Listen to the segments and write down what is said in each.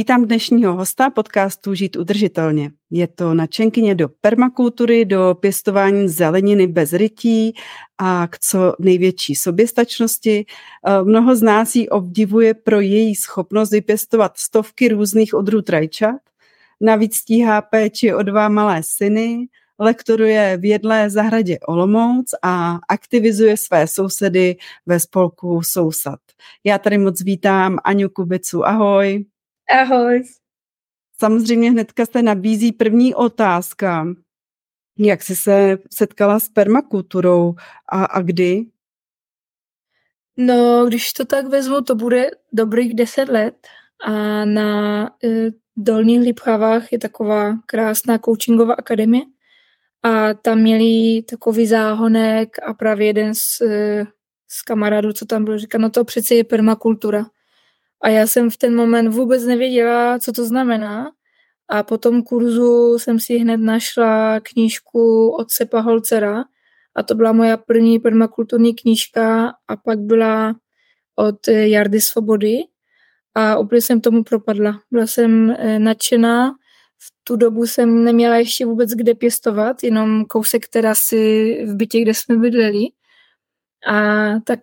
Vítám dnešního hosta podcastu Žít udržitelně. Je to načenkyně do permakultury, do pěstování zeleniny bez rytí a k co největší soběstačnosti. Eh, mnoho z nás ji obdivuje pro její schopnost vypěstovat stovky různých odrůd rajčat. Navíc stíhá péči o dva malé syny, lektoruje v jedlé zahradě Olomouc a aktivizuje své sousedy ve spolku Sousad. Já tady moc vítám Aňu Kubicu. Ahoj. Ahoj. Samozřejmě hnedka se nabízí první otázka. Jak jsi se setkala s permakulturou a, a kdy? No, když to tak vezmu, to bude dobrých deset let a na e, Dolních Lipchavách je taková krásná coachingová akademie a tam měli takový záhonek a právě jeden z, e, z kamarádů, co tam byl, říká, no to přece je permakultura. A já jsem v ten moment vůbec nevěděla, co to znamená. A po tom kurzu jsem si hned našla knížku od Sepa Holcera a to byla moja první permakulturní knížka a pak byla od Jardy Svobody a úplně jsem tomu propadla. Byla jsem eh, nadšená, v tu dobu jsem neměla ještě vůbec kde pěstovat, jenom kousek terasy v bytě, kde jsme bydleli. A tak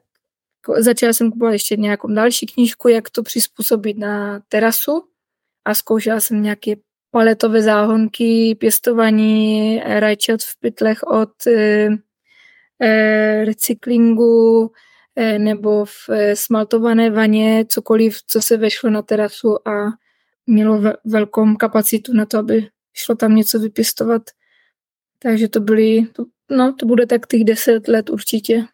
začala jsem kupovat ještě nějakou další knížku, jak to přizpůsobit na terasu a zkoušela jsem nějaké paletové záhonky, pěstování rajčat v pytlech od e, e, recyklingu e, nebo v smaltované vaně, cokoliv, co se vešlo na terasu a mělo ve, velkou kapacitu na to, aby šlo tam něco vypěstovat. Takže to byly, no to bude tak těch deset let určitě.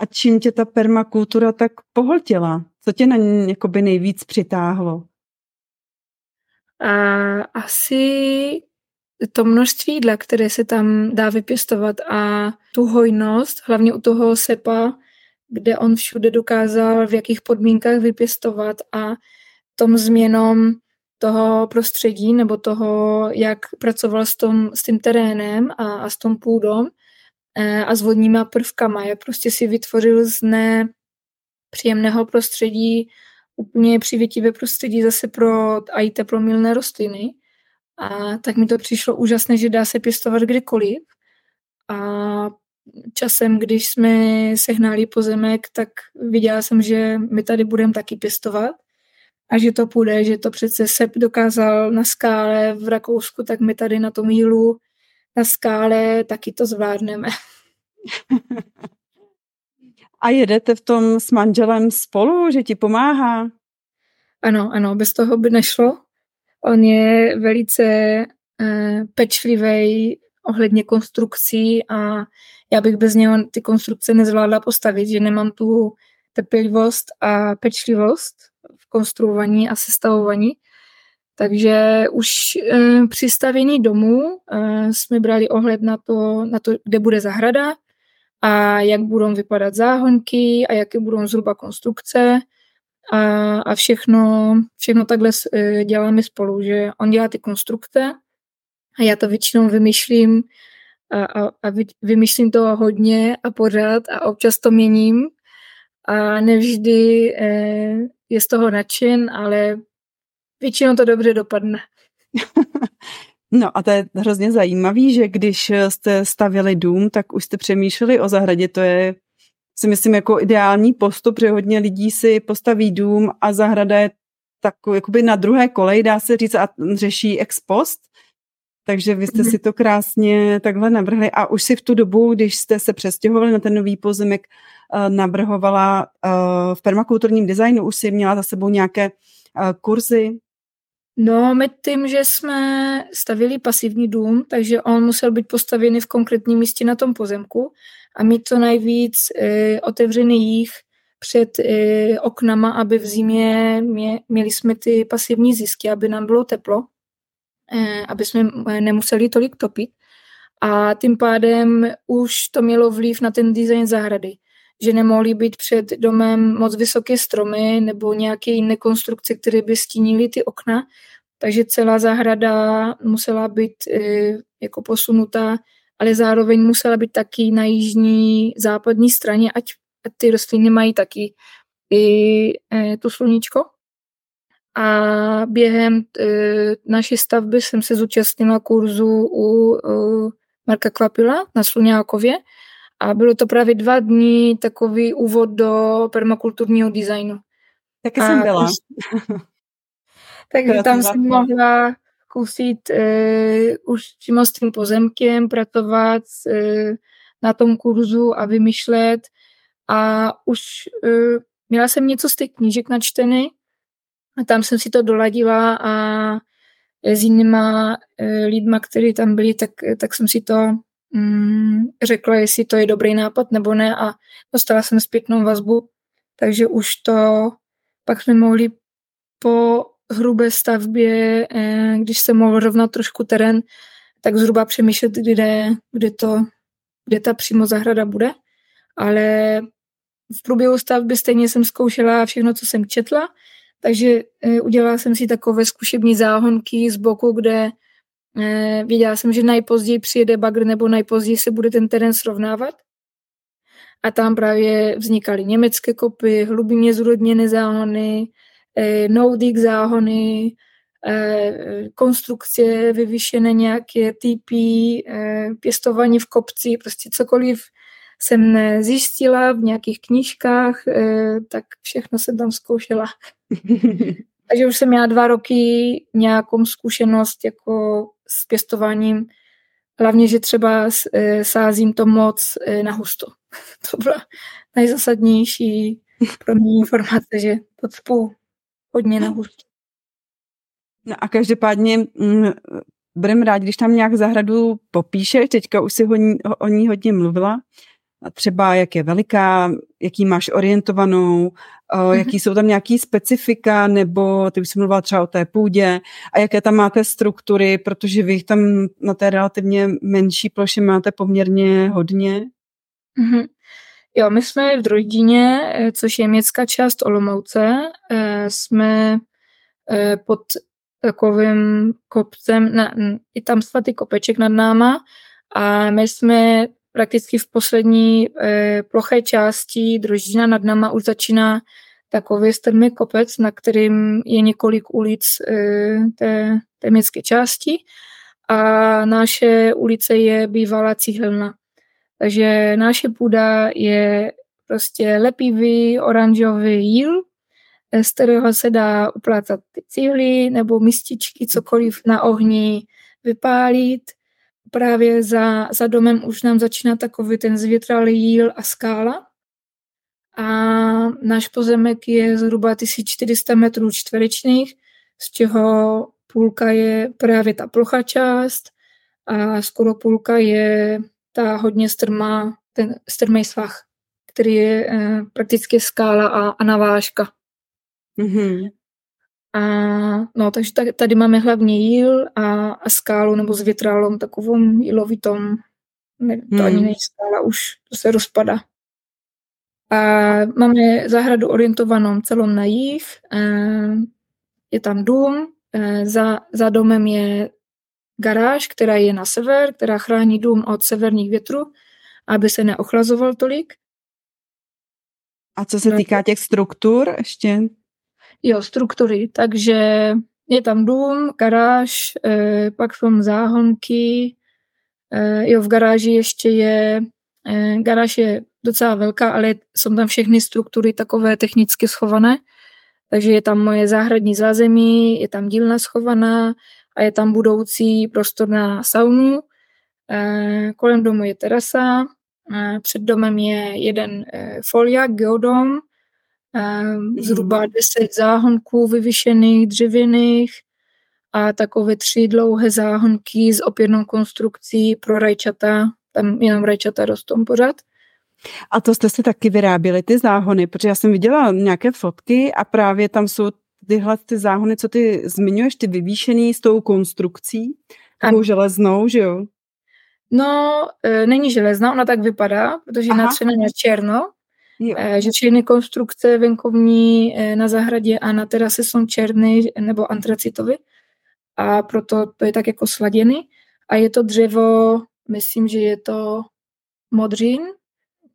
A čím tě ta permakultura tak pohltila? Co tě na ní jakoby nejvíc přitáhlo? A asi to množství jídla, které se tam dá vypěstovat a tu hojnost, hlavně u toho sepa, kde on všude dokázal v jakých podmínkách vypěstovat a tom změnom toho prostředí nebo toho, jak pracoval s, tom, s tím terénem a, a s tom půdou, Eh, a s vodníma prvkama. Jak prostě si vytvořil z nepříjemného prostředí úplně přivětivé prostředí zase pro a i teplomilné rostliny. A tak mi to přišlo úžasné, že dá se pěstovat kdekoliv. A časem, když jsme sehnali pozemek, tak viděla jsem, že my tady budeme taky pěstovat a že to půjde, že to přece Sep dokázal na skále v Rakousku, tak my tady na tom jílu na skále taky to zvládneme. A jedete v tom s manželem spolu, že ti pomáhá? Ano, ano, bez toho by nešlo. On je velice eh, pečlivý ohledně konstrukcí a já bych bez něho ty konstrukce nezvládla postavit, že nemám tu trpělivost a pečlivost v konstruování a sestavování. Takže už e, při stavění domu e, jsme brali ohled na to, na to, kde bude zahrada a jak budou vypadat záhonky a jaké budou zhruba konstrukce a, a všechno, všechno takhle e, děláme spolu, že on dělá ty konstrukce a já to většinou vymýšlím a, a, a vymýšlím to hodně a pořád a občas to měním a nevždy e, je z toho nadšen, ale většinou to dobře dopadne. No a to je hrozně zajímavý, že když jste stavili dům, tak už jste přemýšleli o zahradě. To je si myslím jako ideální postup, že hodně lidí si postaví dům a zahrada je takový jakoby na druhé kolej, dá se říct, a řeší ex post. Takže vy jste mm. si to krásně takhle navrhli a už si v tu dobu, když jste se přestěhovali na ten nový pozemek, eh, navrhovala eh, v permakulturním designu, už si měla za sebou nějaké eh, kurzy No, my tím, že jsme stavili pasivní dům, takže on musel být postavený v konkrétním místě na tom pozemku a mít to nejvíc e, otevřený jich před e, oknama, aby v zimě mě, měli jsme ty pasivní zisky, aby nám bylo teplo, e, aby jsme nemuseli tolik topit. A tím pádem už to mělo vliv na ten design zahrady že nemohly být před domem moc vysoké stromy nebo nějaké jiné konstrukce, které by stínily ty okna, takže celá zahrada musela být e, jako posunutá, ale zároveň musela být taky na jižní západní straně, ať ty rostliny mají taky i e, tu sluníčko. A během e, naší stavby jsem se zúčastnila kurzu u Marka Kvapila na Sluňákově, a bylo to právě dva dny takový úvod do permakulturního designu. Taky jsem byla. takže tam jsem mohla kusit uh, už přímo s tím pozemkem, pracovat uh, na tom kurzu a vymýšlet. A už uh, měla jsem něco z těch knížek načtený a tam jsem si to doladila a s jinýma lidma, kteří tam byli, tak, tak jsem si to mm, řekla, jestli to je dobrý nápad nebo ne a dostala jsem zpětnou vazbu, takže už to pak jsme mohli po hrubé stavbě, eh, když se mohl rovnat trošku terén, tak zhruba přemýšlet, kde, kde, to, kde ta přímo zahrada bude. Ale v průběhu stavby stejně jsem zkoušela všechno, co jsem četla, takže eh, udělala jsem si takové zkušební záhonky z boku, kde věděla jsem, že nejpozději přijede bagr nebo nejpozději se bude ten terén srovnávat. A tam právě vznikaly německé kopy, hlubinně zúrodněné záhony, eh, Nordic záhony, eh, konstrukce vyvyšené nějaké typy, pěstování v kopci, prostě cokoliv jsem zjistila v nějakých knížkách, tak všechno jsem tam zkoušela. Takže už jsem měla dva roky nějakou zkušenost jako s pěstováním. Hlavně, že třeba e, sázím to moc e, na husto. To byla nejzasadnější pro mě informace, že to cpu hodně na husto. No a každopádně mm, budeme rádi, když tam nějak zahradu popíšeš, teďka už si ho, o ní hodně mluvila, třeba jak je veliká, jaký máš orientovanou, mm-hmm. jaký jsou tam nějaký specifika, nebo ty už jsi mluvila třeba o té půdě a jaké tam máte struktury, protože vy jich tam na té relativně menší ploše máte poměrně hodně. Mm-hmm. Jo, my jsme v Drojdině, eh, což je městská část Olomouce, eh, jsme pod takovým kopcem, na, i tam svatý kopeček nad náma a my jsme prakticky v poslední e, ploché části Droždina nad náma už začíná takový strmý kopec, na kterým je několik ulic e, té, té městské části a naše ulice je bývalá cihelna. Takže naše půda je prostě lepivý oranžový jíl, eh, z kterého se dá uplácat ty cihly nebo mističky, cokoliv na ohni vypálit právě za, za domem už nám začíná takový ten zvětralý jíl a skála. A náš pozemek je zhruba 1400 metrů čtverečných, z čeho půlka je právě ta plochá část a skoro půlka je ta hodně strmá, ten strmý svah, který je eh, prakticky skála a, a navážka. Mm-hmm. A no, takže tady máme hlavně jíl a, a skálu nebo s větrálom takovou jílovitom. Ne, to hmm. ani není skála, už to se rozpada. A máme zahradu orientovanou celou na jih. Je tam dům, za, za domem je garáž, která je na sever, která chrání dům od severních větrů, aby se neochlazoval tolik. A co se týká těch struktur, ještě jo, struktury, takže je tam dům, garáž, eh, pak jsou záhonky, eh, jo, v garáži ještě je, eh, garáž je docela velká, ale jsou tam všechny struktury takové technicky schované, takže je tam moje záhradní zázemí, je tam dílna schovaná a je tam budoucí prostor na saunu. Kolem domu je terasa, před domem je jeden foliák, geodom, zhruba 10 záhonků vyvyšených, dřevěných a takové tři dlouhé záhonky s opěrnou konstrukcí pro rajčata, tam jenom rajčata rostou pořád. A to jste si taky vyráběli, ty záhony, protože já jsem viděla nějaké fotky a právě tam jsou tyhle ty záhony, co ty zmiňuješ, ty vyvýšený s tou konstrukcí, takovou železnou, že jo? No, e, není železná, ona tak vypadá, protože je natřena na černo, jo. E, že všechny konstrukce venkovní e, na zahradě a na terase jsou černé nebo antracitové a proto to je tak jako sladěný. A je to dřevo, myslím, že je to modřín,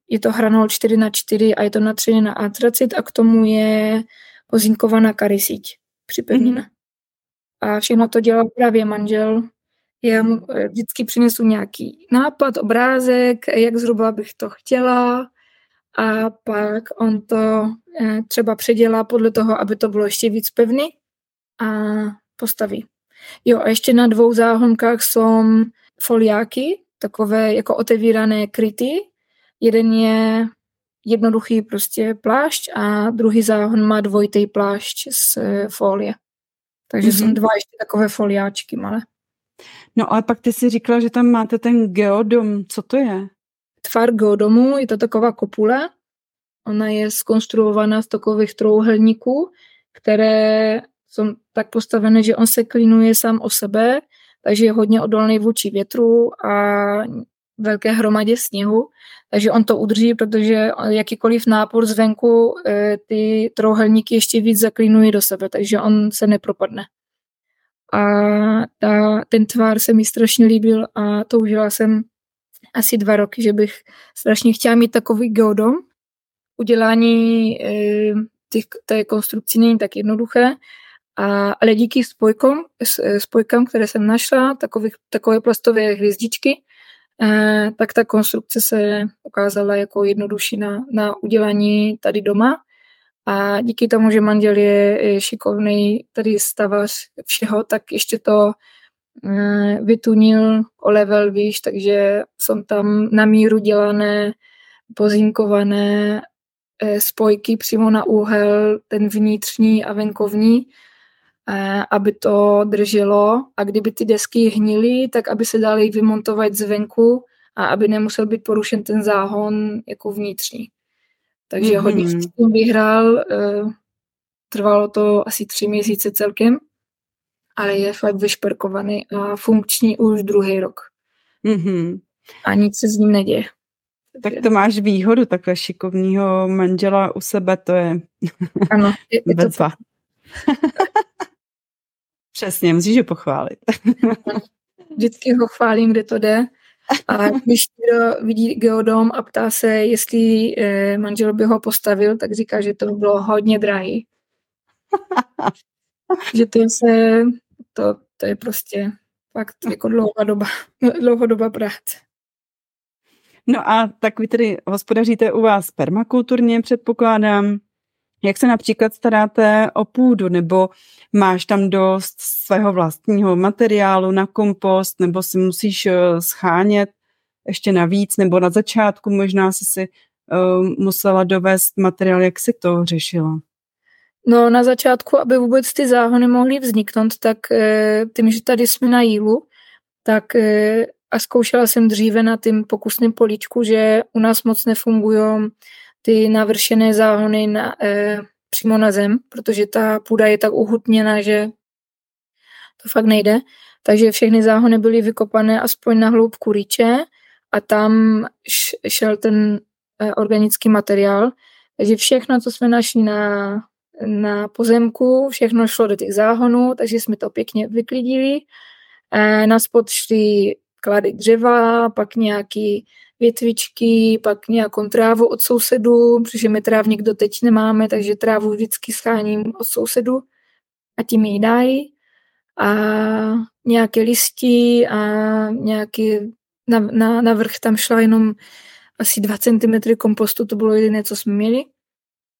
je to hranol 4 na 4 a je to natřené na antracit a k tomu je ozinkovaná karysíť připevněna. Mm-hmm. A všechno to dělal právě manžel. Já mu eh, vždycky přinesu nějaký nápad, obrázek, jak zhruba bych to chtěla a pak on to eh, třeba předělá podle toho, aby to bylo ještě víc pevný a postaví. Jo, a ještě na dvou záhonkách jsou foliáky, takové jako otevírané kryty. Jeden je jednoduchý prostě plášť a druhý záhon má dvojitý plášť z eh, folie. Takže mm-hmm. jsou dva ještě takové foliáčky malé. No ale pak ty si říkala, že tam máte ten geodom. Co to je? Tvar geodomu je to taková kopule. Ona je skonstruovaná z takových trouhelníků, které jsou tak postavené, že on se klinuje sám o sebe, takže je hodně odolný vůči větru a velké hromadě sněhu, takže on to udrží, protože jakýkoliv nápor zvenku eh, ty trouhelníky ještě víc zaklinují do sebe, takže on se nepropadne. A ta, ten tvar se mi strašně líbil a toužila jsem asi dva roky, že bych strašně chtěla mít takový geodom. Udělání e, těch, té konstrukce není tak jednoduché, a, ale díky spojkám, spojkám, které jsem našla, takových, takové plastové hvězdičky, eh, tak ta konstrukce se ukázala jako jednodušší na, na udělání tady doma. A díky tomu, že manžel je, šikovný tady stavař všeho, tak ještě to eh, vytunil o level výš, takže jsou tam na míru dělané, pozinkované eh, spojky přímo na úhel, ten vnitřní a venkovní, Eh, aby to drželo a kdyby ty desky hnily, tak aby se dali vymontovat zvenku a aby nemusel být porušen ten záhon jako vnitřní. Takže mm-hmm. hodně s tím vyhrál, eh, trvalo to asi tři měsíce celkem, ale je fakt vyšperkovaný a funkční už druhý rok. Mm-hmm. A nic se s ním neděje. Tak to máš výhodu takhle šikovného manžela u sebe, to je ano, je, je to Přesně, musíš ho pochválit. Vždycky ho chválím, kde to jde. A když někdo vidí geodom a ptá se, jestli eh, manžel by ho postavil, tak říká, že to bylo hodně drahý. že to se, to, to je prostě fakt jako dlouhá doba, práce. No a tak vy tedy hospodaříte u vás permakulturně, předpokládám. Jak se například staráte o půdu, nebo máš tam dost svého vlastního materiálu na kompost, nebo si musíš eh, schánět ještě navíc, nebo na začátku možná si si uh, musela dovést materiál, jak si to řešila? No na začátku, aby vůbec ty záhony mohly vzniknout, tak e, tím, že tady jsme na jílu, tak e, a zkoušela jsem dříve na tím pokusném políčku, že u nás moc nefungují ty navršené záhony na, e, přímo na zem, protože ta půda je tak uhutněná, že to fakt nejde. Takže všechny záhony byly vykopané aspoň na hloubku rýče a tam šel ten e, organický materiál. Takže všechno, co jsme našli na, na pozemku, všechno šlo do těch záhonů, takže jsme to pěkně vyklidili. Na spod šly klady dřeva, pak nějaký větvičky, pak nějakou trávu od sousedů, protože my trávník doteď nemáme, takže trávu vždycky scháním od sousedů a tím ji dají. A nějaké listy a nějaký na, na, na vrch tam šla jenom asi 2 cm kompostu, to bylo jediné, co jsme měli.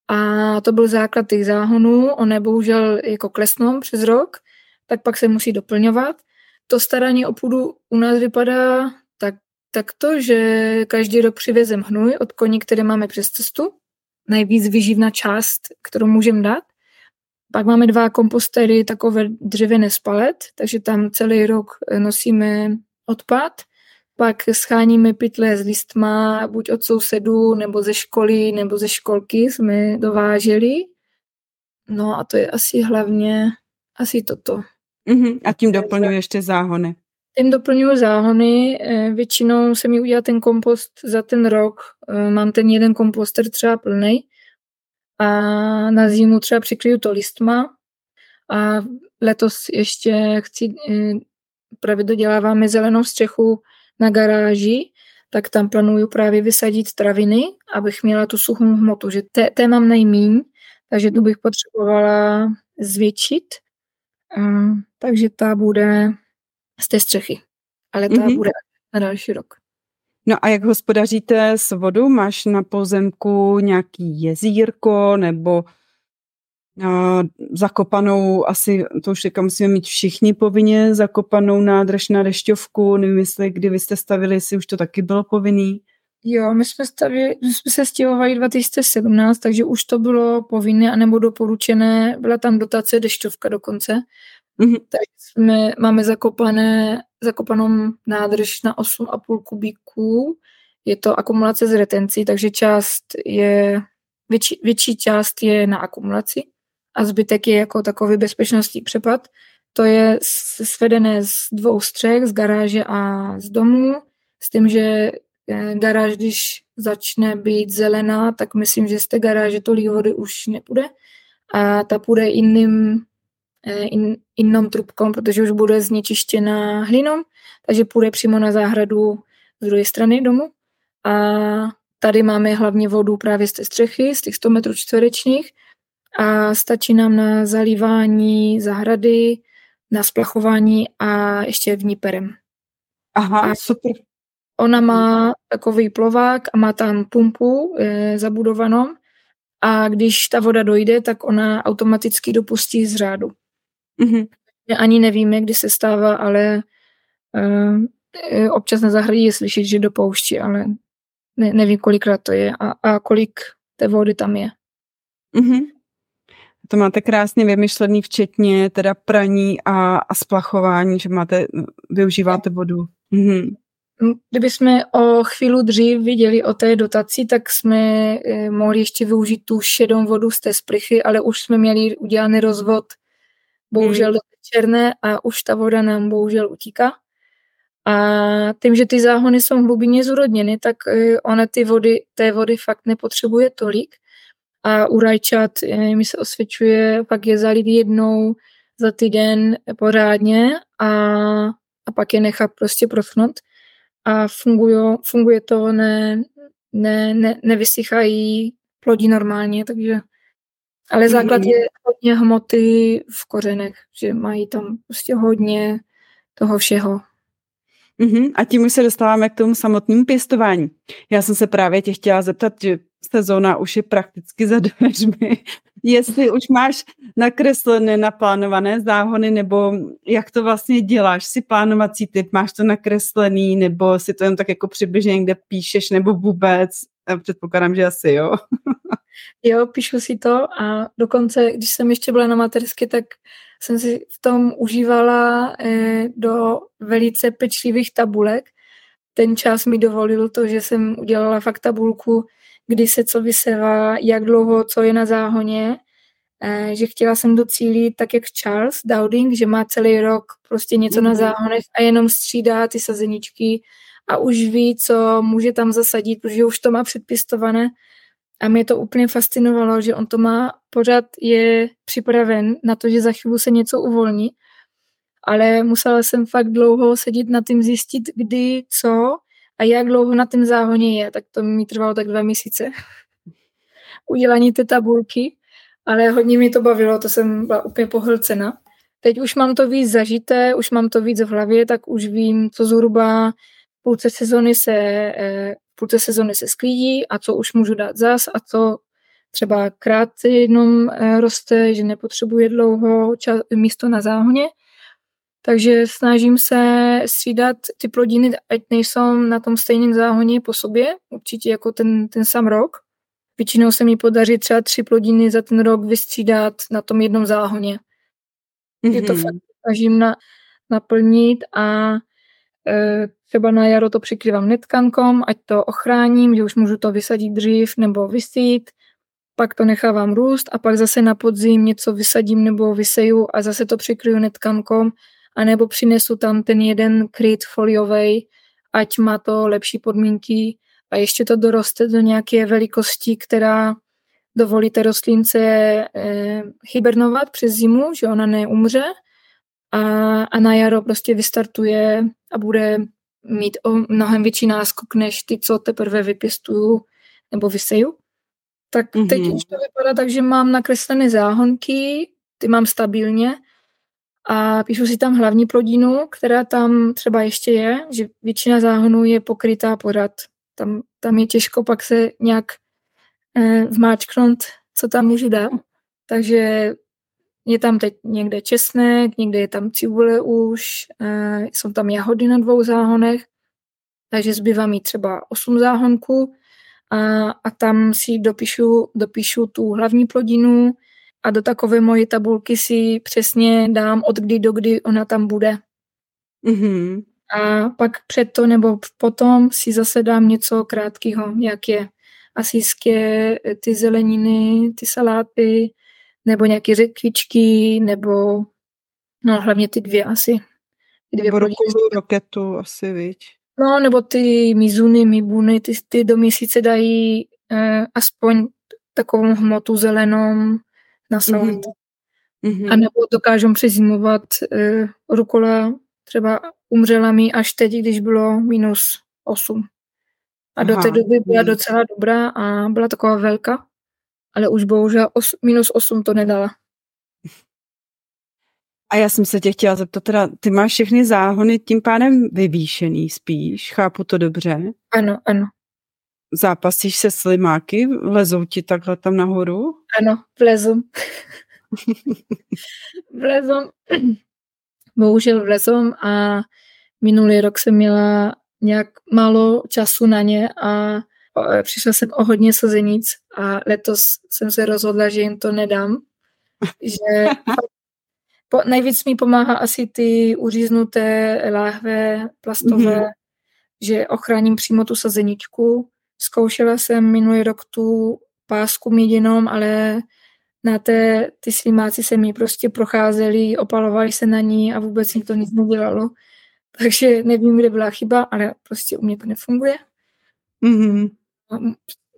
A to byl základ těch záhonů, on bohužel jako klesnou přes rok, tak pak se musí doplňovat. To starání o půdu u nás vypadá tak tak to, že každý rok přivezem hnůj od koní, které máme přes cestu, nejvíc vyživná část, kterou můžeme dát. Pak máme dva kompostery, takové dřevěné spalet, takže tam celý rok nosíme odpad pak scháníme pytle s listma, buď od sousedů, nebo ze školy, nebo ze školky jsme dováželi. No a to je asi hlavně asi toto. Uh-huh. A tím doplňuji ještě záhony. Tím doplňuji záhony. Eh, většinou se mi udělá ten kompost za ten rok. Eh, mám ten jeden komposter třeba plný a na zimu třeba přikryju to listma a letos ještě chci, eh, právě doděláváme zelenou střechu na garáži, tak tam plánuju právě vysadit traviny, abych měla tu suchou hmotu, že té, té mám nejmíň, takže tu bych potřebovala zvětšit. Uh, takže ta bude z té střechy, ale ta mm-hmm. bude na další rok. No a jak hospodaříte s vodou? Máš na pozemku nějaký jezírko nebo zakopanou, asi to už říkám, musíme mít všichni povinně zakopanou nádrž na dešťovku, nevím jestli kdy vy jste stavili, jestli už to taky bylo povinný. Jo, my jsme, stavili, my jsme se stěhovali 2017, takže už to bylo povinné anebo doporučené. Byla tam dotace dešťovka dokonce. Mm-hmm. Takže jsme, máme zakopané, zakopanou nádrž na 8,5 kubíků. Je to akumulace z retencí, takže část je, větší, větší část je na akumulaci a zbytek je jako takový bezpečnostní přepad. To je svedené z dvou střech, z garáže a z domu, s tím, že eh, garáž, když začne být zelená, tak myslím, že z té garáže tolik vody už nepůjde. A ta půjde jiným, eh, in, jinou trubkou, protože už bude znečištěna hlinou, takže půjde přímo na záhradu z druhé strany domu. A tady máme hlavně vodu právě z té střechy, z těch 100 metrů čtverečních a stačí nám na zalívání zahrady, na splachování a ještě vníperem. Aha, a super. Ona má takový plovák a má tam pumpu e, zabudovanou a když ta voda dojde, tak ona automaticky dopustí z řádu. Mm-hmm. Ani nevíme, kdy se stává, ale e, občas na zahradě je slyšet, že dopouští, ale ne, nevím, kolikrát to je a, a kolik té vody tam je. Mm-hmm. To máte krásně vymyšlený, včetně teda praní a, a splachování, že máte, využíváte vodu. Mhm. Kdyby jsme o chvíli dřív viděli o té dotaci, tak jsme eh, mohli ještě využít tu šedou vodu z té sprchy, ale už jsme měli udělaný rozvod, bohužel do černé a už ta voda nám bohužel utíká. A tím, že ty záhony jsou hlubině zúrodněny, tak eh, ona ty vody, té vody fakt nepotřebuje tolik, a u rajčat eh, mi se osvědčuje pak je zalít jednou za týden pořádně a, a pak je nechat prostě prochnout a fungují, funguje to, ne, ne, ne, nevysychají plodí normálně, takže ale základ je hodně hmoty v kořenech, že mají tam prostě hodně toho všeho. Uhum, a tím už se dostáváme k tomu samotnému pěstování. Já jsem se právě tě chtěla zeptat, že sezóna už je prakticky za dveřmi. Jestli už máš nakreslené, naplánované záhony, nebo jak to vlastně děláš? Si plánovací typ, máš to nakreslený, nebo si to jen tak jako přibližně někde píšeš, nebo vůbec? Předpokládám, že asi jo. jo, píšu si to a dokonce, když jsem ještě byla na matersky, tak jsem si v tom užívala eh, do velice pečlivých tabulek. Ten čas mi dovolil to, že jsem udělala fakt tabulku, kdy se co vysevá, jak dlouho, co je na záhoně, eh, že chtěla jsem docílit tak jak Charles Dowding, že má celý rok prostě něco mm-hmm. na mhm. záhonech a jenom střídá ty sazeničky a už ví, co může tam zasadit, protože už to má předpěstované. A mě to úplně fascinovalo, že on to má, pořád je připraven na to, že za chvíli se něco uvolní, ale musela jsem fakt dlouho sedět na tím zjistit, kdy, co a jak dlouho na tom záhoně je, tak to mi trvalo tak dva měsíce. Udělání té tabulky, ale hodně mi to bavilo, to jsem byla úplně pohlcena. Teď už mám to víc zažité, už mám to víc v hlavě, tak už vím, co zhruba v půlce sezony se, eh, v půlce sezony se sklídí a co už můžu dát zas a co třeba krátce jednom eh, roste, že nepotřebuje dlouho čas, místo na záhoně takže snažím se střídat ty plodiny, ať nejsou na tom stejném záhoně po sobě, určitě jako ten, ten sam rok. Většinou se mi podaří třeba tři plodiny za ten rok vystřídat na tom jednom záhoně. Mm-hmm. Je to mhm. fakt snažím na, naplnit a e, třeba na jaro to přikrývám netkankom, ať to ochráním, že už můžu to vysadit dřív nebo vysít, pak to nechávám růst a pak zase na podzim něco vysadím nebo vyseju a zase to přikryju netkankom a nebo přinesu tam ten jeden kryt foliový, ať má to lepší podmínky a ještě to doroste do nějaké velikosti, která dovolí té rostlince eh, hibernovat přes zimu, že ona neumře a, a na jaro prostě vystartuje a bude mít o mnohem větší náskok než ty, co teprve vypěstuju nebo vyseju. Tak mm-hmm. teď už to vypadá tak, že mám nakreslené záhonky, ty mám stabilně a píšu si tam hlavní plodinu, která tam třeba ještě je, že většina záhonů je pokrytá pořád. Tam, tam je těžko pak se nějak eh, vmáčknout, co tam můžu dát. Takže je tam teď někde česnek, někde je tam cibule už, eh, jsou tam jahody na dvou záhonech, takže zbývá mi třeba osm záhonků a, a tam si dopíšu, dopíšu tu hlavní plodinu a do takové moje tabulky si přesně dám od kdy do kdy ona tam bude. Mm-hmm. A pak před to nebo potom si zase dám něco krátkého, jak je asijské ty zeleniny, ty saláty, nebo nějaké řekvičky, nebo no hlavně ty dvě asi. Ty dvě nebo roketu asi, viď? No, nebo ty mizuny, mibuny, ty, ty do měsíce dají eh, aspoň takovou hmotu zelenou na salát. Mm-hmm. A nebo dokážou přezimovat eh, rukola třeba umřela mi až teď, když bylo minus 8. A Aha. do té doby byla docela dobrá a byla taková velká, ale už bohužel os, minus 8 to nedala. A já jsem se tě chtěla zeptat, teda, ty máš všechny záhony tím pádem vyvýšený spíš, chápu to dobře? Ano, ano. Zápasíš se slimáky, lezou ti takhle tam nahoru? Ano, vlezu. vlezu. Bohužel vlezu a minulý rok jsem měla nějak málo času na ně a přišla jsem o hodně sazenic a letos jsem se rozhodla, že jim to nedám. Že po, nejvíc mi pomáhá asi ty uříznuté láhve plastové, mm-hmm. že ochráním přímo tu sazeničku. Zkoušela jsem minulý rok tu pásku mídinom, ale na té, ty slimáci se mi prostě procházeli, opalovali se na ní a vůbec mi to nic nedělalo. Takže nevím, kde byla chyba, ale prostě u mě to nefunguje. Mm-hmm.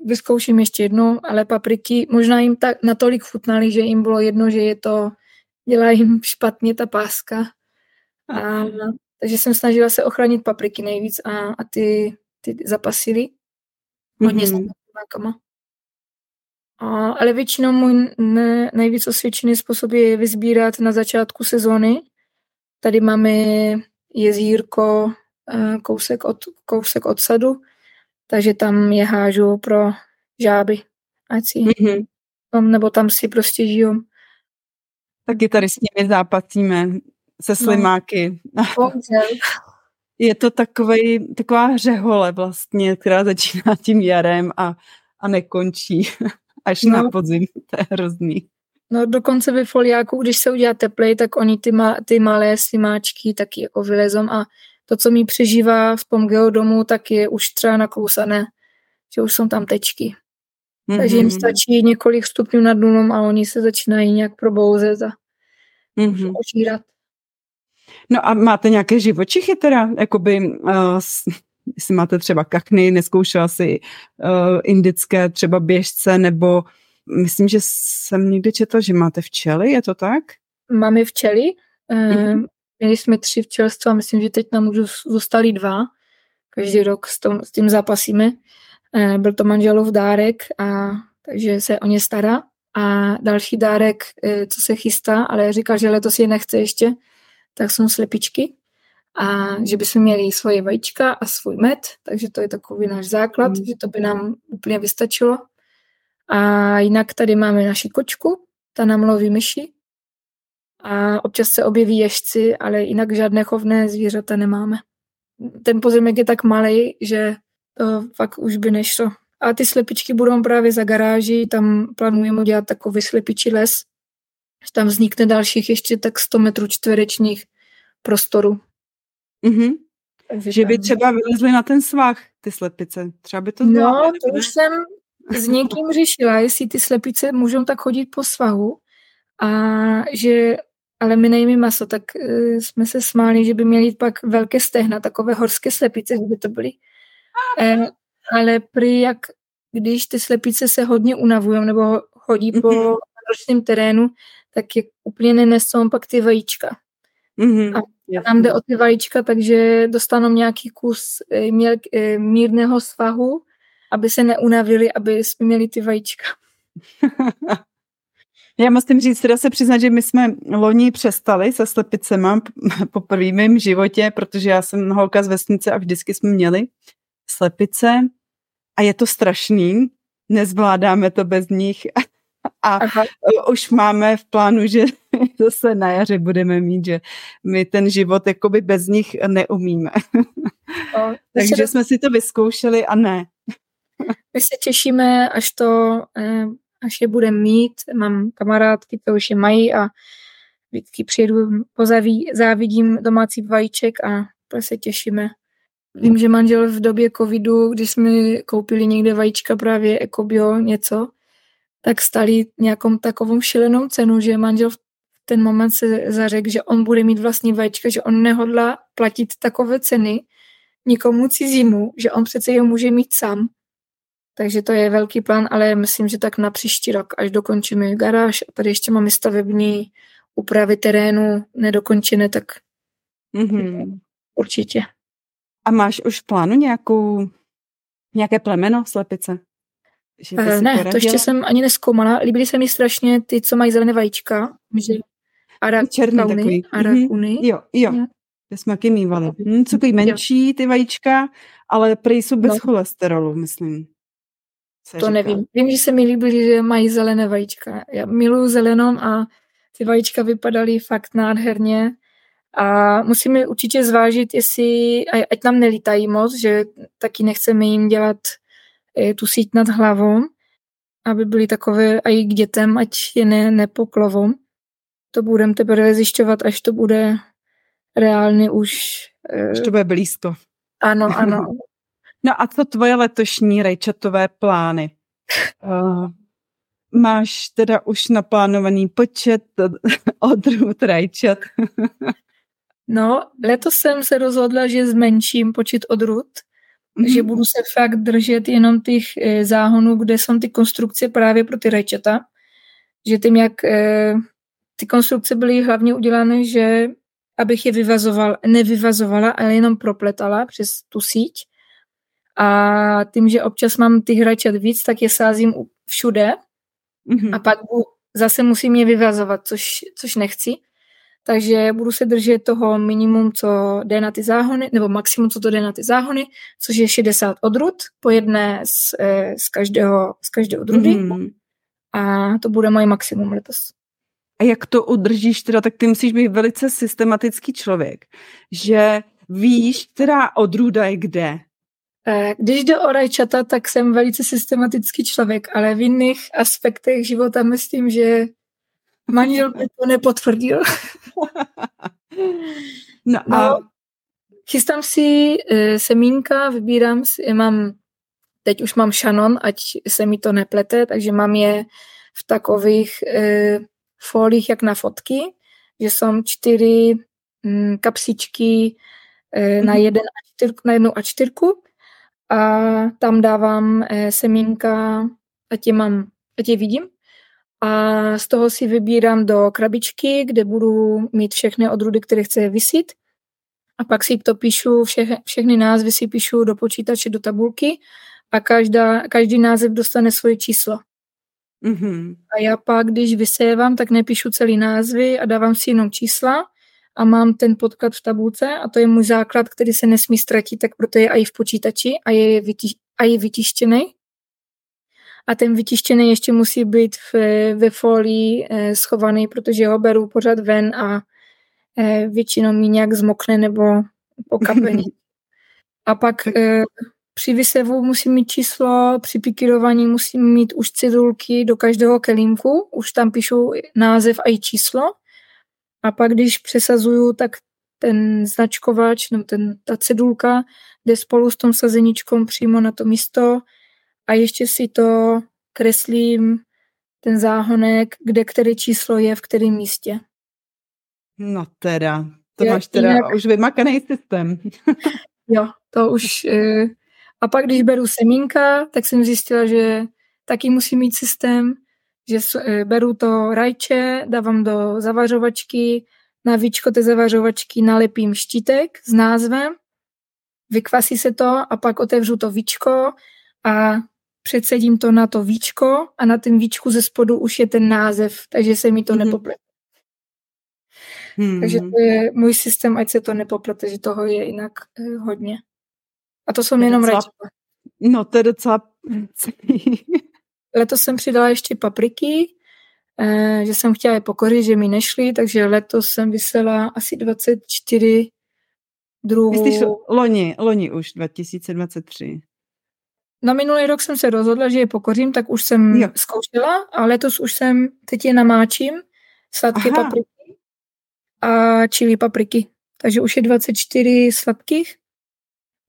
Vyzkouším ještě jednou, ale papriky možná jim tak natolik chutnaly, že jim bylo jedno, že je to dělá jim špatně ta páska. A, takže jsem snažila se ochránit papriky nejvíc a, a ty, ty zapasily. Hodně mm-hmm. A, ale většinou můj ne, nejvíc osvědčený způsob je vyzbírat na začátku sezóny. Tady máme jezírko, eh, kousek od, kousek od sadu, takže tam je hážu pro žáby, ať si, mm-hmm. tam, nebo tam si prostě žijou. Taky tady s nimi zápasíme, se no. slimáky. No. je to takovej, taková řehole vlastně, která začíná tím jarem a, a nekončí až no. na podzim. To je hrozný. No dokonce ve foliáku, když se udělá teplej, tak oni ty, ma, ty malé slimáčky taky jako vylezou a to, co mi přežívá v tom geodomu, tak je už třeba nakousané, že už jsou tam tečky. Mm-hmm. Takže jim mhm. stačí několik stupňů nad nulou a oni se začínají nějak probouzet a mm-hmm. ožírat. No a máte nějaké živočichy teda, jakoby, uh, jestli máte třeba kakny, neskoušela si uh, indické třeba běžce, nebo myslím, že jsem někdy četla, že máte včely, je to tak? Máme včely, mm-hmm. měli jsme tři včelstva, myslím, že teď nám už zůstali dva, každý rok s, tom, s tím zápasíme. Uh, byl to manželov dárek, a, takže se o ně stará. A další dárek, co se chystá, ale říká, že letos je nechce ještě, tak jsou slepičky a že bychom měli svoje vajíčka a svůj med, takže to je takový náš základ, mm. že to by nám úplně vystačilo. A jinak tady máme naši kočku, ta nám loví myši. A občas se objeví ježci, ale jinak žádné chovné zvířata nemáme. Ten pozemek je tak malý, že to fakt už by nešlo. A ty slepičky budou právě za garáží, tam plánujeme udělat takový slepičí les. Tam vznikne dalších ještě tak 100 metrů čtverečních prostoru. Mm-hmm. Takže že by třeba vylezly na ten svah, ty slepice. Třeba by to zvládli. No, to už jsem s někým řešila, jestli ty slepice můžou tak chodit po svahu a že ale my nejíme maso, tak uh, jsme se smáli, že by měli pak velké stehna, takové horské slepice, že by to byly. Uh, ale prý jak, když ty slepice se hodně unavují nebo chodí po mm-hmm. ročném terénu, tak je úplně nenesou pak ty vajíčka. Mm-hmm. A tam jde o ty vajíčka, takže dostanou nějaký kus e, měl, e, mírného svahu, aby se neunavili, aby jsme měli ty vajíčka. Já musím říct, teda se přiznat, že my jsme loni přestali se slepicema po prvním životě, protože já jsem holka z vesnice a vždycky jsme měli slepice a je to strašný, nezvládáme to bez nich a Aha. už máme v plánu, že zase na jaře budeme mít, že my ten život jakoby bez nich neumíme. O, Takže se... jsme si to vyzkoušeli a ne. My se těšíme, až to, eh, až je budeme mít. Mám kamarádky, to už je mají a vždycky přijedu, pozaví, závidím domácí vajíček a se těšíme. Vím, že manžel v době covidu, když jsme koupili někde vajíčka právě ekobio něco, tak stali nějakou takovou šilenou cenu, že manžel v ten moment se zařekl, že on bude mít vlastní vajíčka, že on nehodlá platit takové ceny nikomu cizímu, že on přece je může mít sám. Takže to je velký plán, ale myslím, že tak na příští rok, až dokončíme garáž a tady ještě máme stavební úpravy terénu nedokončené, tak mm-hmm. určitě. A máš už v plánu nějakou, nějaké plemeno slepice? Že uh, ne, to ještě jsem ani neskoumala. Líbily se mi strašně ty, co mají zelené vajíčka. Že Černý takový. Arakuny. Mm-hmm. Jo, jo. jo. To jsme taky mývali. Hm, co takový menší ty vajíčka, ale prý jsou bez no. cholesterolu, myslím. to říká. nevím. Vím, že se mi líbily, že mají zelené vajíčka. Já miluju zelenou a ty vajíčka vypadaly fakt nádherně. A musíme určitě zvážit, jestli, ať nám nelítají moc, že taky nechceme jim dělat tu síť nad hlavou, aby byly takové i k dětem, ať je ne, nepoklovou. To budeme teprve zjišťovat, až to bude reálně už... Až to bude blízko. Ano, ano. No a co tvoje letošní rajčatové plány? Uh, máš teda už naplánovaný počet odrůd rajčat? no, letos jsem se rozhodla, že zmenším počet odrůd, mm-hmm. že budu se fakt držet jenom těch e, záhonů, kde jsou ty konstrukce právě pro ty rajčata. Že tím, jak ty konstrukce byly hlavně udělané, že abych je vyvazoval, nevyvazovala, ale jenom propletala přes tu síť. A tím, že občas mám ty hračat víc, tak je sázím všude. Mm-hmm. A pak zase musím je vyvazovat, což, což nechci. Takže budu se držet toho minimum, co jde na ty záhony, nebo maximum, co to jde na ty záhony, což je 60 odrůd, po jedné z, eh, z každého, z každého odrůdy. Mm. A to bude moje maximum letos. A jak to udržíš teda, tak ty musíš být velice systematický člověk, že víš, která odrůda je kde. Eh, když jde o rajčata, tak jsem velice systematický člověk, ale v jiných aspektech života myslím, že manžel by to nepotvrdil. no, a... no, chystám si uh, semínka, vybírám si, mám, teď už mám šanon, ať se mi to neplete, takže mám je v takových uh, folích jak na fotky, že jsou čtyři mm, kapsičky mm-hmm. na, jeden a čtyřku, na jednu a čtyřku a tam dávám uh, semínka, ať je mám, ať je vidím a z toho si vybírám do krabičky, kde budu mít všechny odrůdy, které chci vysít. A pak si to píšu, vše, všechny názvy si píšu do počítače, do tabulky a každá, každý název dostane svoje číslo. Mm-hmm. A já pak, když vysévám, tak nepíšu celý názvy a dávám si jenom čísla a mám ten podklad v tabulce a to je můj základ, který se nesmí ztratit, tak proto je i v počítači a je, vytiš, a je vytištěný a ten vytištěný ještě musí být v, ve folii eh, schovaný, protože ho beru pořád ven a eh, většinou mi nějak zmokne nebo pokapení. a pak eh, při vysevu musím mít číslo, při pikirování musím mít už cedulky do každého kelímku, už tam píšu název a i číslo. A pak, když přesazuju, tak ten značkovač, nebo ten, ta cedulka jde spolu s tom sazeničkom přímo na to místo a ještě si to kreslím ten záhonek, kde které číslo je v kterém místě. No teda, to je, máš teda jinak... už vymakaný systém. jo, to už. Eh, a pak, když beru semínka, tak jsem zjistila, že taky musí mít systém, že eh, beru to rajče, dávám do zavařovačky, na víčko té zavařovačky nalepím štítek s názvem, vykvasí se to a pak otevřu to víčko a předsedím to na to víčko a na tom víčku ze spodu už je ten název, takže se mi to mm-hmm. nepoplete. Hmm. Takže to je můj systém, ať se to nepoplete, že toho je jinak eh, hodně. A to jsou jenom docela, No, to je docela Letos jsem přidala ještě papriky, eh, že jsem chtěla je pokořit, že mi nešly, takže letos jsem vysela asi 24 druhů. Myslíš loni, loni už, 2023. Na minulý rok jsem se rozhodla, že je pokořím, tak už jsem jo. zkoušela a letos už jsem, teď je namáčím, sladké Aha. papriky a čili papriky. Takže už je 24 sladkých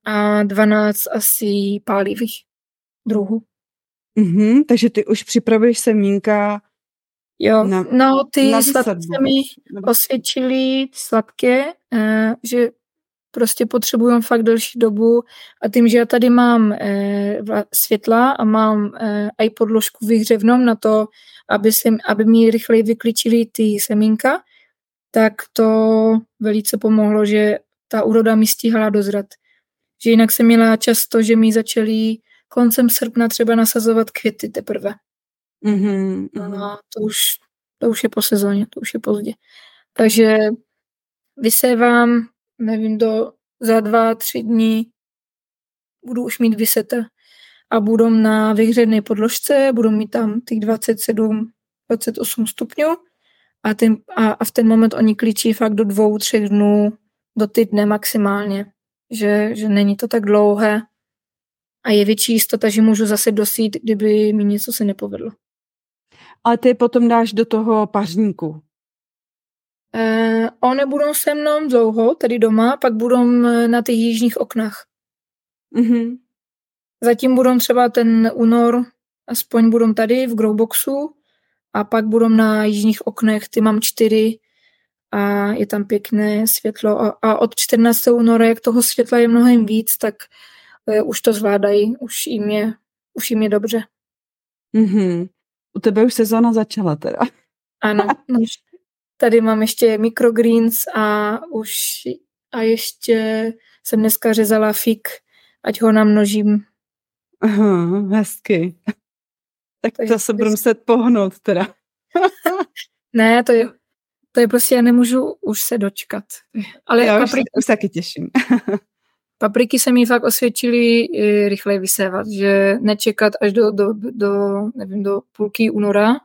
a 12 asi pálivých druhů. Mm-hmm, takže ty už připravuješ semínka Jo, na, no ty na sladké se mi osvědčily sladké, eh, že prostě potřebuju fakt delší dobu a tím, že já tady mám eh, světla a mám eh, i podložku vyhřevnom na to, aby, se, aby mi rychleji vykličili ty semínka, tak to velice pomohlo, že ta úroda mi stíhala dozrat. Že jinak jsem měla často, že mi začaly koncem srpna třeba nasazovat květy teprve. Mm-hmm, mm-hmm. A to už, to už je po sezóně, to už je pozdě. Takže vysévám, nevím, do za dva, tři dní budu už mít vysete a budu na vyhřené podložce, budu mít tam těch 27, 28 stupňů a, ten, a, a v ten moment oni klíčí fakt do dvou, třech dnů, do týdne maximálně, že, že není to tak dlouhé a je větší jistota, že můžu zase dosít, kdyby mi něco se nepovedlo. Ale ty potom dáš do toho pařníku. Eh, oni budou se mnou dlouho, tady doma, pak budou eh, na těch jižních oknách. Mm-hmm. Zatím budou třeba ten únor, aspoň budou tady v growboxu a pak budou na jižních oknech, ty mám čtyři a je tam pěkné světlo a, a od 14. února, jak toho světla je mnohem víc, tak uh, už to zvládají, už jim je, už jim je dobře. Mm-hmm. U tebe už sezóna začala teda. Ano, no, Tady mám ještě microgreens a už a ještě jsem dneska řezala fig, ať ho namnožím. Aha, hezky. Tak Takže to se budu muset pohnout teda. ne, to je, to je prostě, já nemůžu už se dočkat. Ale já papriky, už, už taky těším. papriky se mi fakt osvědčily rychle vysévat, že nečekat až do, do, do, nevím, do půlky února,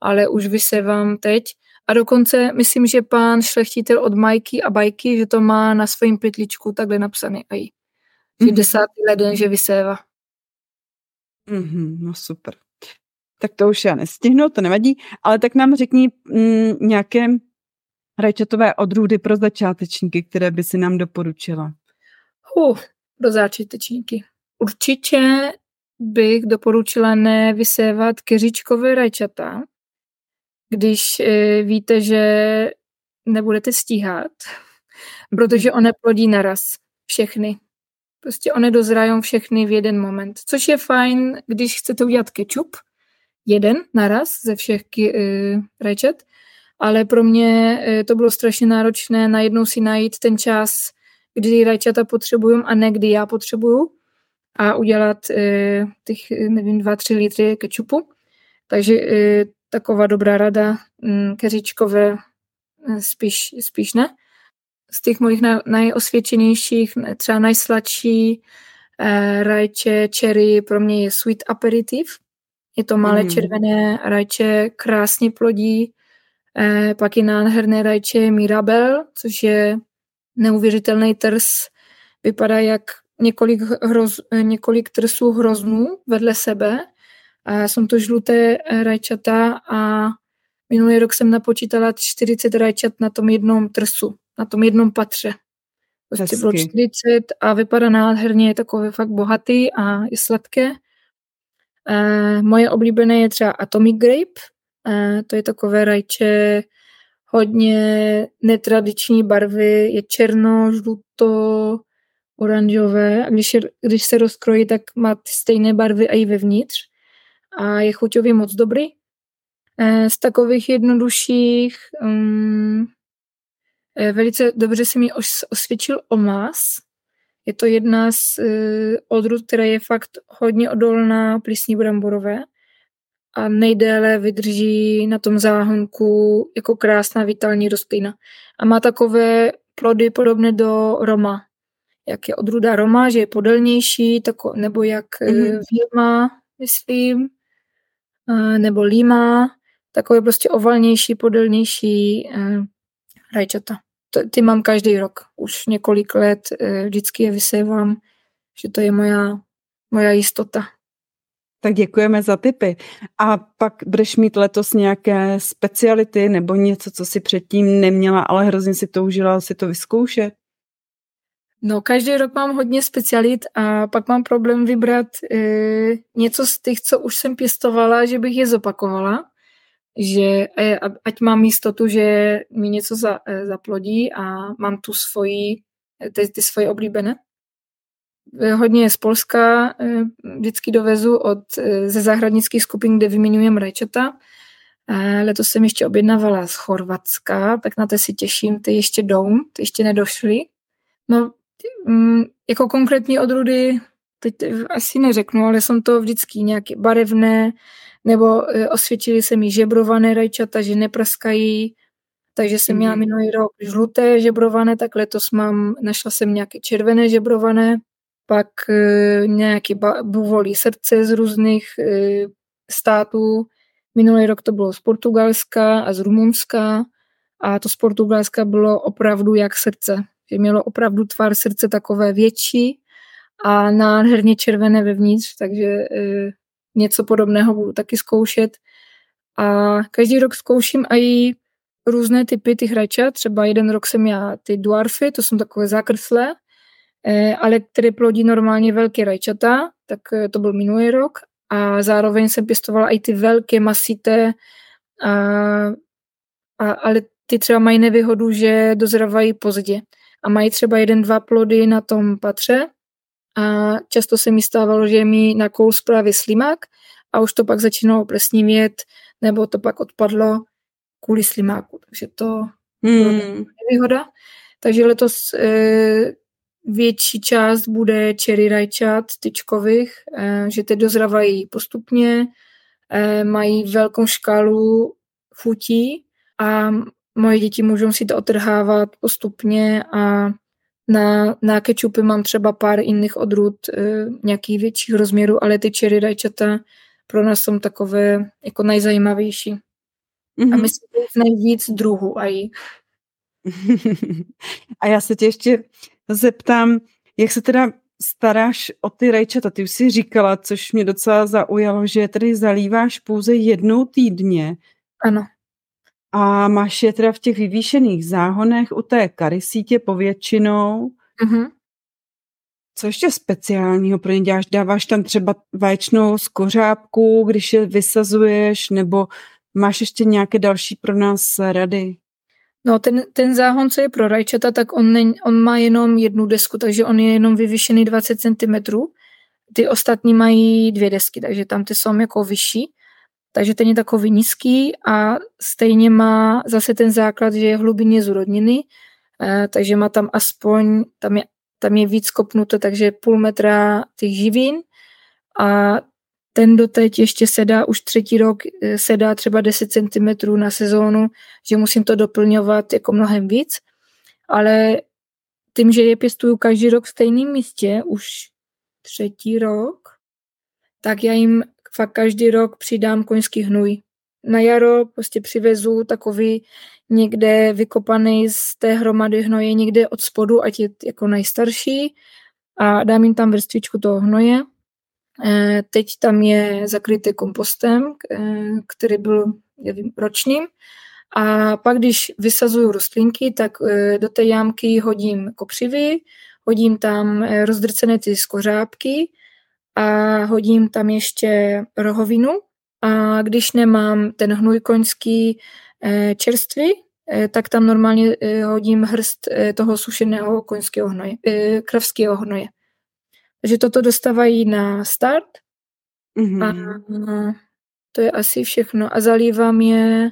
ale už vysévám teď a dokonce myslím, že pán šlechtitel od Majky a Bajky, že to má na svém pytličku takhle napsaný aj. Že mm-hmm. desátý leden, že vyséva. Mm-hmm, no super. Tak to už já nestihnu, to nevadí, ale tak nám řekni mm, nějaké rajčatové odrůdy pro začátečníky, které by si nám doporučila. Uh, pro začátečníky. Určitě bych doporučila nevysévat keřičkové rajčata, když e, víte, že nebudete stíhat, protože one plodí naraz všechny. Prostě one dozrají všechny v jeden moment, což je fajn, když chcete udělat kečup, jeden naraz ze všech uh, rajčat, ale pro mě uh, to bylo strašně náročné najednou si najít ten čas, kdy rajčata potřebuju a ne kdy já potřebuju a udělat uh, těch, nevím, dva, tři litry kečupu. Takže taková dobrá rada, mm, keříčkové eh, spíš, spíš ne. Z těch mojich nejosvědčenějších, třeba nejsladší eh, rajče cherry pro mě je sweet aperitif. Je to malé mm. červené rajče, krásně plodí. Eh, pak je nádherné rajče Mirabel, což je neuvěřitelný trs. Vypadá jak několik, hroz, několik trsů hroznů vedle sebe a jsou to žluté eh, rajčata a minulý rok jsem napočítala 40 rajčat na tom jednom trsu. na tom jednom patře. Prostě bylo 40 a vypadá nádherně, je takové fakt bohatý a je sladké. Uh, moje oblíbené je třeba Atomic Grape, uh, to je takové rajče hodně netradiční barvy, je černo, žluto, oranžové. A když, je, když se rozkrojí, tak má ty stejné barvy a i vevnitř. A je chuťově moc dobrý. Uh, z takových jednodušších um, velice dobře se mi osvědčil Omas, je to jedna z uh, odrůd, která je fakt hodně odolná plísní bramborové a nejdéle vydrží na tom záhonku jako krásná vitální rostlina. A má takové plody podobné do Roma. Jak je odruda Roma, že je podelnější, tako, nebo jak mm-hmm. Vilma, myslím, nebo Lima, takové prostě ovalnější, podelnější rajčata ty mám každý rok, už několik let, eh, vždycky je vysévám, že to je moja, moja jistota. Tak děkujeme za tipy. A pak budeš mít letos nějaké speciality nebo něco, co si předtím neměla, ale hrozně si toužila si to vyzkoušet? No, každý rok mám hodně specialit a pak mám problém vybrat e, něco z těch, co už jsem pěstovala, že bych je zopakovala že e, ať mám jistotu, že mi něco za, e, zaplodí a mám tu svoji, ty, ty svoje oblíbené. E, hodně je z Polska, vždycky dovezu od, ze zahradnických skupin, kde vyměňujeme rajčata. Letos jsem ještě objednávala z Chorvatska, tak na to si těším, ty ještě jdou, ty ještě nedošly. No, mm, jako konkrétní odrůdy, teď asi neřeknu, ale jsou to vždycky nějaké barevné, nebo e, osvědčili se mi žebrované rajčata, že nepraskají, takže jsem měla mhm. minulý rok žluté žebrované, tak letos mám, našla jsem nějaké červené žebrované, pak e, nějaký buvolí srdce z různých e, států. Minulý rok to bylo z Portugalska a z Rumunska a to z Portugalska bylo opravdu jak srdce. Že mělo opravdu tvar srdce takové větší a nádherně červené vevnitř, takže něco podobného budu taky zkoušet. A každý rok zkouším i různé typy těch rajčat. Třeba jeden rok jsem já ty dwarfy, to jsou takové zakrslé, eh, ale které plodí normálně velké rajčata, tak eh, to byl minulý rok. A zároveň jsem pěstovala i ty velké masité, a, a, ale ty třeba mají nevýhodu, že dozrávají pozdě. A mají třeba jeden, dva plody na tom patře a často se mi stávalo, že mi na kous právě slimák a už to pak začínalo plesnivět, nebo to pak odpadlo kvůli slimáku. Takže to hmm. výhoda. Takže letos e, větší část bude cherry rajčat tyčkových, e, že ty dozrávají postupně, e, mají velkou škálu chutí a moje děti můžou si to otrhávat postupně a na, na kečupy mám třeba pár jiných odrůd e, nějakých větších rozměrů, ale ty cherry rajčata pro nás jsou takové jako nejzajímavější. Mm-hmm. A myslím, že nejvíc druhů a a já se tě ještě zeptám, jak se teda staráš o ty rajčata? Ty už si říkala, což mě docela zaujalo, že tady zalíváš pouze jednou týdně. Ano. A máš je teda v těch vyvýšených záhonech u té karysítě povětšinou. Mm-hmm. Co ještě speciálního pro ně děláš? Dáváš tam třeba vaječnou skořápku, když je vysazuješ, nebo máš ještě nějaké další pro nás rady? No, ten, ten záhon, co je pro rajčata, tak on, ne, on má jenom jednu desku, takže on je jenom vyvýšený 20 cm. Ty ostatní mají dvě desky, takže tam ty jsou jako vyšší takže ten je takový nízký a stejně má zase ten základ, že je hlubině z eh, takže má tam aspoň, tam je, tam je víc kopnuté, takže půl metra těch živin. A ten doteď ještě sedá, už třetí rok eh, sedá třeba 10 cm na sezónu, že musím to doplňovat jako mnohem víc, ale tím, že je pěstuju každý rok v stejném místě, už třetí rok, tak já jim fakt každý rok přidám koňský hnůj. Na jaro prostě přivezu takový někde vykopaný z té hromady hnoje někde od spodu, ať je jako nejstarší a dám jim tam vrstvičku toho hnoje. E, teď tam je zakrytý kompostem, e, který byl nevím, ročním A pak, když vysazuju rostlinky, tak eh, do té jámky hodím kopřivy, hodím tam rozdrcené ty skořápky a hodím tam ještě rohovinu. A když nemám ten hnůj koňský čerstvý, tak tam normálně hodím hrst toho sušeného koňského hnoje, kravského hnoje. Takže toto dostávají na start mm-hmm. a to je asi všechno. A zalívám je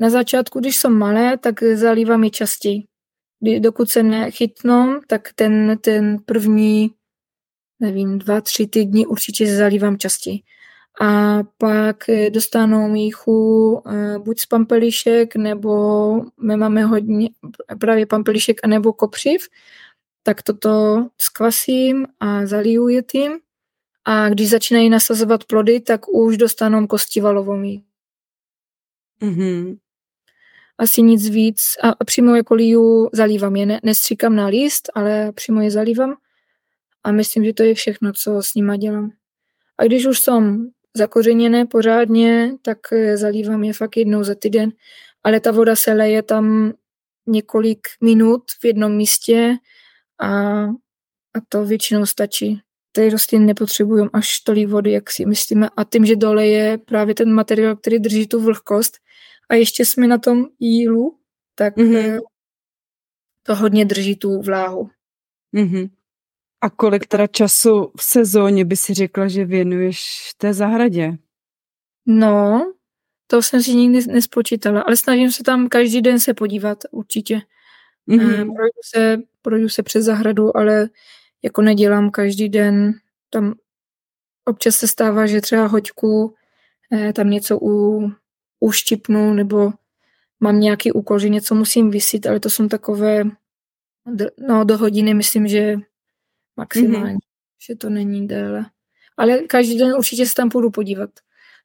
na začátku, když jsou malé, tak zalívám je častěji. Dokud se nechytnou, tak ten, ten první, nevím, dva, tři týdny určitě zalívám častěji. A pak dostanou míchu eh, buď z pampelišek, nebo my máme hodně právě pampelišek, anebo kopřiv, tak toto skvasím a zaliju je tím. A když začínají nasazovat plody, tak už dostanou kostivalovou Mm-hmm. Asi nic víc. A přímo jako liju zalívám je. Ne, nestříkám na list, ale přímo je zalívám. A myslím, že to je všechno, co s nima dělám. A když už jsou zakořeněné pořádně, tak eh, zalívám je fakt jednou za týden. Ale ta voda se leje tam několik minut v jednom místě a, a to většinou stačí. Ty rostliny nepotřebují až tolik vody, jak si myslíme. A tím, že dole je právě ten materiál, který drží tu vlhkost a ještě jsme na tom jílu, tak mm-hmm. to hodně drží tu vláhu. Mm-hmm. A kolik teda času v sezóně by si řekla, že věnuješ té zahradě? No, to jsem si nikdy nespočítala, ale snažím se tam každý den se podívat určitě. Mm-hmm. Projdu, se, projdu se přes zahradu, ale jako nedělám každý den. Tam občas se stává, že třeba hoďku eh, tam něco u, uštipnu nebo mám nějaký úkol, že něco musím vysit, ale to jsou takové, no do hodiny myslím, že maximálně, mm-hmm. že to není déle. Ale každý den určitě se tam půjdu podívat,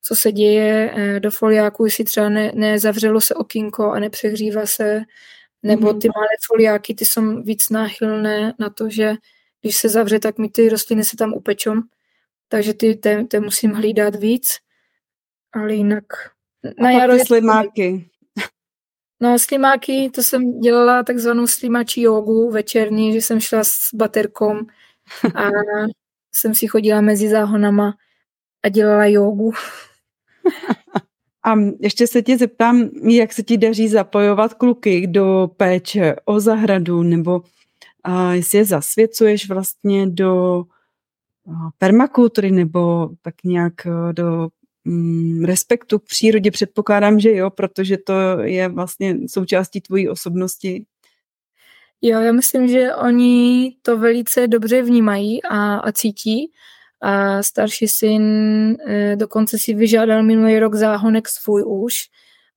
co se děje eh, do foliáku, jestli třeba ne, nezavřelo se okýnko a nepřehřívá se, nebo mhm. ty malé foliáky, ty jsou víc náchylné na to, že když se zavře, tak mi ty rostliny se tam upečou, takže ty te, te musím hlídat víc, ale jinak na jaro... je slimáky. No slimáky, to jsem dělala takzvanou slimačí jogu večerní, že jsem šla s baterkou a jsem si chodila mezi záhonama a dělala jogu. A ještě se tě zeptám, jak se ti daří zapojovat kluky do péče o zahradu, nebo a jestli je zasvěcuješ vlastně do permakultury, nebo tak nějak do respektu k přírodě. Předpokládám, že jo, protože to je vlastně součástí tvojí osobnosti. Jo, já myslím, že oni to velice dobře vnímají a, a cítí a starší syn e, dokonce si vyžádal minulý rok záhonek svůj už,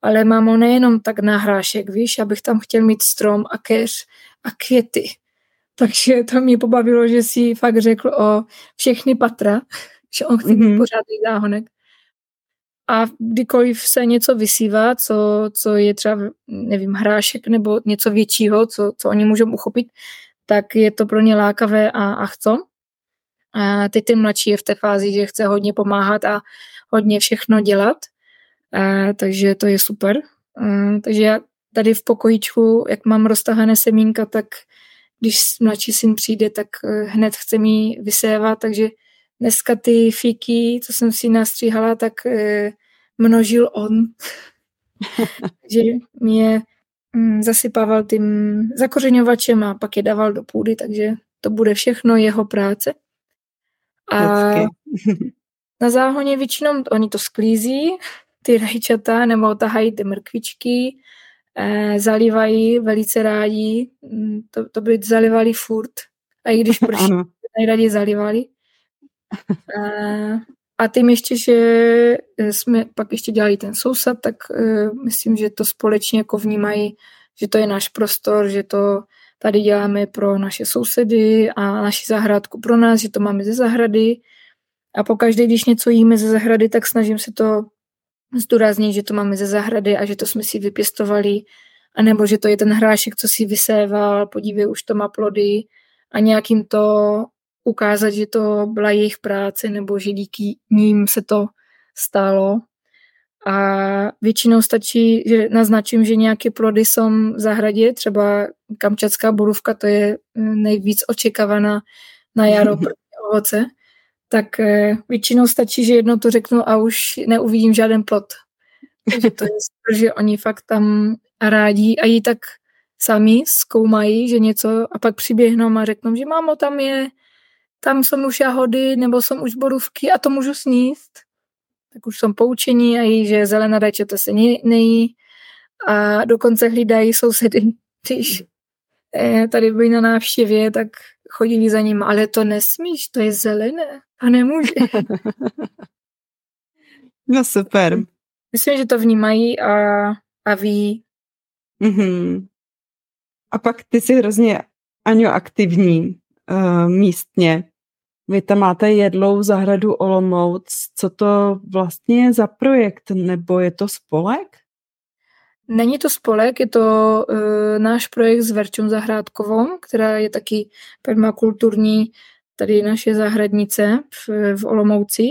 ale mám ho nejenom tak na hrášek, víš, abych tam chtěl mít strom a keř a květy. Takže to mě pobavilo, že si fakt řekl o všechny patra, že on chce mít mm-hmm. pořádný záhonek. A kdykoliv se něco vysívá, co, co je třeba, nevím, hrášek nebo něco většího, co, co oni můžou uchopit, tak je to pro ně lákavé a, a chcou. A teď ten mladší je v té fázi, že chce hodně pomáhat a hodně všechno dělat, a, takže to je super. A, takže já tady v pokojičku, jak mám roztahané semínka, tak když mladší syn přijde, tak hned chce mi vysévat, takže dneska ty fíky, co jsem si nastříhala, tak e, množil on. že mě mm, zasypával tím zakořeňovačem a pak je dával do půdy, takže to bude všechno jeho práce. A na záhoně většinou oni to sklízí, ty rajčata, nebo tahají ty mrkvičky, e, zalívají velice rádi, mm, to, to by zalivali furt. A i když prší, nejraději zalivali. A tím ještě, že jsme pak ještě dělali ten sousad, tak uh, myslím, že to společně jako vnímají, že to je náš prostor, že to tady děláme pro naše sousedy a naši zahrádku pro nás, že to máme ze zahrady. A pokaždé, když něco jíme ze zahrady, tak snažím se to zdůraznit, že to máme ze zahrady a že to jsme si vypěstovali, anebo že to je ten hrášek, co si vyséval, podívej, už to má plody a nějakým to ukázat, že to byla jejich práce nebo že díky ním se to stalo. a většinou stačí, že naznačím, že nějaké plody jsou v zahradě, třeba kamčatská borůvka, to je nejvíc očekávaná na jaro ovoce, tak eh, většinou stačí, že jedno to řeknu a už neuvidím žádný plot. Takže to je super, že oni fakt tam rádí a jí tak sami zkoumají, že něco a pak přiběhnou a řeknou, že mámo, tam je, tam jsou už jahody nebo jsou už borůvky a to můžu sníst. Tak už jsou poučení a jí, že zelená rajčata se nejí a dokonce hlídají sousedy, když eh, tady byli na návštěvě, tak chodili za ním, ale to nesmíš, to je zelené a nemůže. no super. Myslím, že to vnímají a, a ví. Mm-hmm. A pak ty jsi hrozně, Aňo, aktivní uh, místně. Vy tam máte jedlou zahradu Olomouc. Co to vlastně je za projekt? Nebo je to spolek? Není to spolek, je to uh, náš projekt s Verčou Zahrádkovou, která je taky permakulturní tady naše zahradnice v, v Olomouci.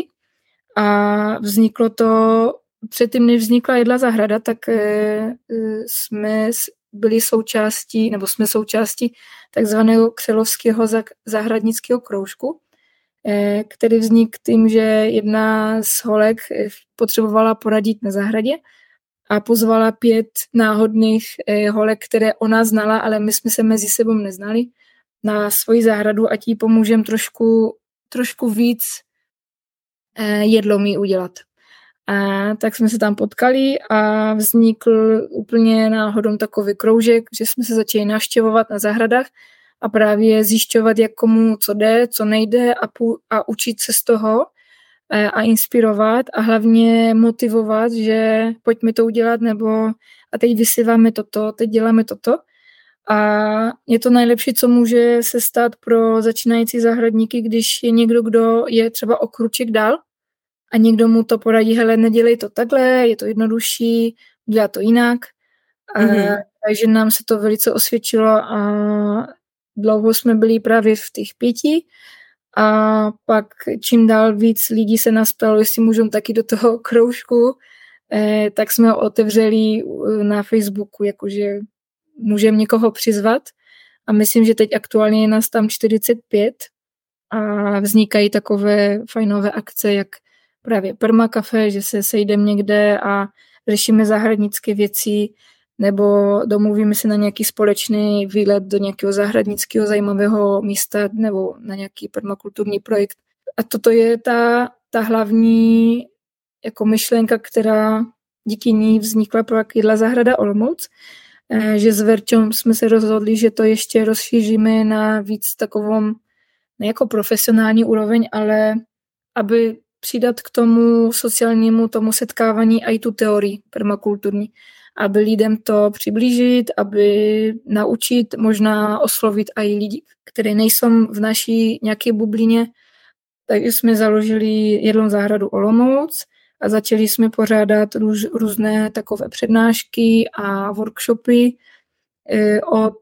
A vzniklo to, předtím než vznikla jedla zahrada, tak uh, jsme byli součástí, nebo jsme součástí takzvaného křelovského zahradnického kroužku, který vznikl tím, že jedna z holek potřebovala poradit na zahradě a pozvala pět náhodných eh, holek, které ona znala, ale my jsme se mezi sebou neznali, na svoji zahradu a tí pomůžem trošku, trošku víc eh, jedlo mi udělat. A tak jsme se tam potkali a vznikl úplně náhodou takový kroužek, že jsme se začali navštěvovat na zahradách a právě zjišťovat, jak komu co jde, co nejde a, pů- a učit se z toho Eh, a inspirovat a hlavně motivovat, že pojďme to udělat, nebo a teď vysiváme toto, teď děláme toto. A je to nejlepší, co může se stát pro začínající zahradníky, když je někdo, kdo je třeba o kruček dál a někdo mu to poradí, hele, nedělej to takhle, je to jednodušší, dělá to jinak. Mm-hmm. A, takže nám se to velice osvědčilo a dlouho jsme byli právě v těch pěti a pak čím dál víc lidí se nás ptalo, jestli můžou taky do toho kroužku, eh, tak jsme ho otevřeli eh, na Facebooku, jakože můžeme někoho přizvat. A myslím, že teď aktuálně je nás tam 45 a vznikají takové fajnové akce, jak právě permakafe, že se sejdeme někde a řešíme zahradnické věci, nebo domluvíme se na nějaký společný výlet do nějakého zahradnického zajímavého místa nebo na nějaký permakulturní projekt. A toto je ta, ta hlavní jako myšlenka, která díky ní vznikla projekt Jídla zahrada Olomouc, eh, že s Verčom jsme se rozhodli, že to ještě rozšíříme na víc takovou ne jako profesionální úroveň, ale aby přidat k tomu sociálnímu tomu setkávání i tu teorii permakulturní aby lidem to přiblížit, aby naučit, možná oslovit i lidi, kteří nejsou v naší nějaké bublině. Takže jsme založili jednou zahradu Olomouc a začali jsme pořádat růz, různé takové přednášky a workshopy eh, od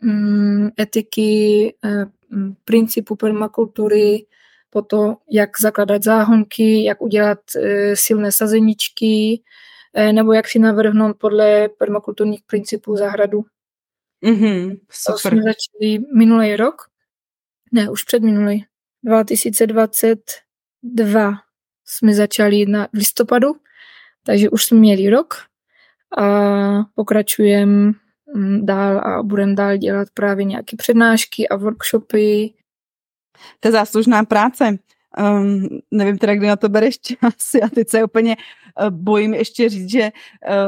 mm, etiky, eh, principu permakultury, po to, jak zakladat záhonky, jak udělat silné sazeničky, Eh, nebo jak si navrhnout podle permakulturních principů zahradu. Mm-hmm, super. To jsme začali minulý rok, ne, už před minulý, 2022 jsme začali na listopadu, takže už jsme měli rok a pokračujeme mm, dál a budeme dál dělat právě nějaké přednášky a workshopy. To je záslužná práce. Um, nevím teda, kdy na to bereš čas. Já teď se úplně uh, bojím ještě říct, že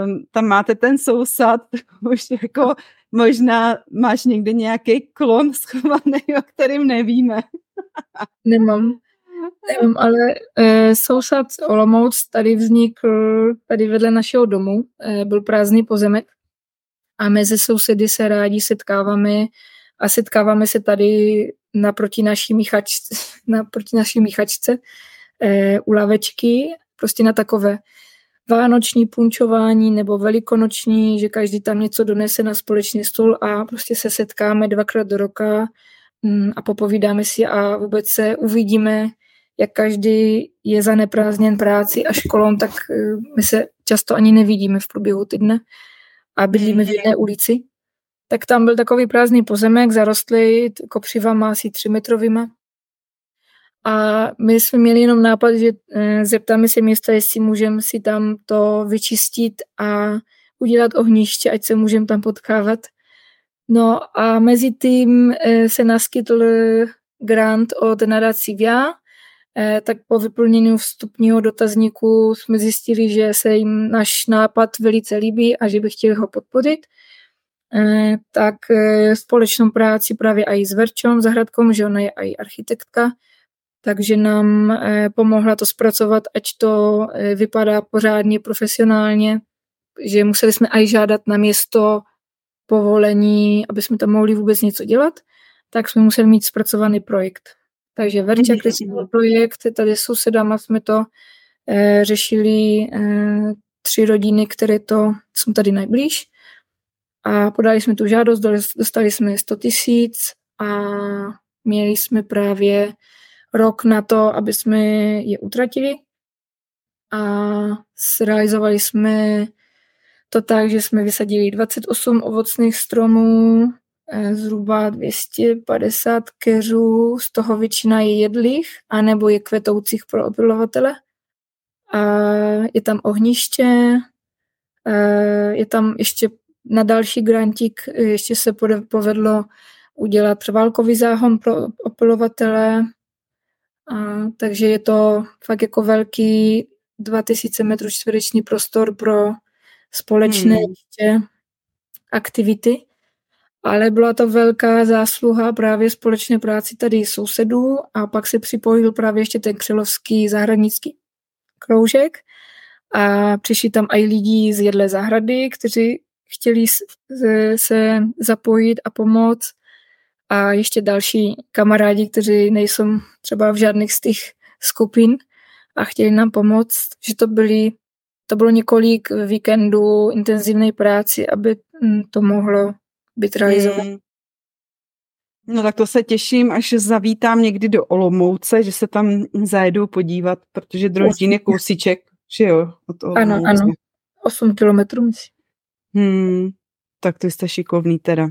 um, tam máte ten sousad, už jako možná máš někde nějaký klon schovaný, o kterým nevíme. Nemám. Nevím, ale uh, sousad Olomouc tady vznikl tady vedle našeho domu. Uh, byl prázdný pozemek a mezi sousedy se rádi setkáváme a setkáváme se tady naproti naší míchačce, naproti naší míchačce e, u lavečky, prostě na takové vánoční punčování nebo velikonoční, že každý tam něco donese na společný stůl a prostě se setkáme dvakrát do roka mm, a popovídáme si a vůbec se uvidíme, jak každý je zaneprázdněn práci a školou, tak eh, my se často ani nevidíme v průběhu týdne a bydlíme v jedné ulici. Tak tam byl takový prázdný pozemek, zarostlý kopřivama asi tři metrovýma. A my jsme měli jenom nápad, že eh, zeptáme se města, jestli můžeme si tam to vyčistit a udělat ohniště, ať se můžeme tam potkávat. No a mezi tím eh, se naskytl grant od nadací VIA, eh, tak po vyplnění vstupního dotazníku jsme zjistili, že se jim náš nápad velice líbí a že by chtěli ho podpořit. Tak společnou práci právě i s Verčou Zahradkou, že ona je i architektka, takže nám eh, pomohla to zpracovat, ať to eh, vypadá pořádně profesionálně, že museli jsme i žádat na město povolení, aby jsme tam mohli vůbec něco dělat, tak jsme museli mít zpracovaný projekt. Takže Verča kreslila projekt, tady s sousedama jsme to řešili tři rodiny, které to jsou tady nejblíž a podali jsme tu žádost, dostali jsme 100 tisíc a měli jsme právě rok na to, aby jsme je utratili a zrealizovali jsme to tak, že jsme vysadili 28 ovocných stromů, eh, zhruba 250 keřů, z toho většina je jedlých, anebo je kvetoucích pro opilovatele. A je tam ohniště, eh, je tam ještě na další grantík, ještě se povedlo udělat válkový záhon pro opilovatele, a, takže je to fakt jako velký 2000 metrů čtvereční prostor pro společné hmm. aktivity. Ale byla to velká zásluha právě společné práci tady sousedů a pak se připojil právě ještě ten křelovský zahradnický kroužek a přišli tam i lidi z jedlé zahrady, kteří chtěli se zapojit a pomoct a ještě další kamarádi, kteří nejsou třeba v žádných z těch skupin a chtěli nám pomoct, že to byly to bylo několik víkendů intenzivní práci, aby mm, to mohlo být realizované. Hmm. No tak to se těším, až zavítám někdy do Olomouce, že se tam zajedu podívat, protože Droždín je kousíček, že jo? Od ano, ano, 8 kilometrů myslím. Hmm, tak to jste šikovný teda.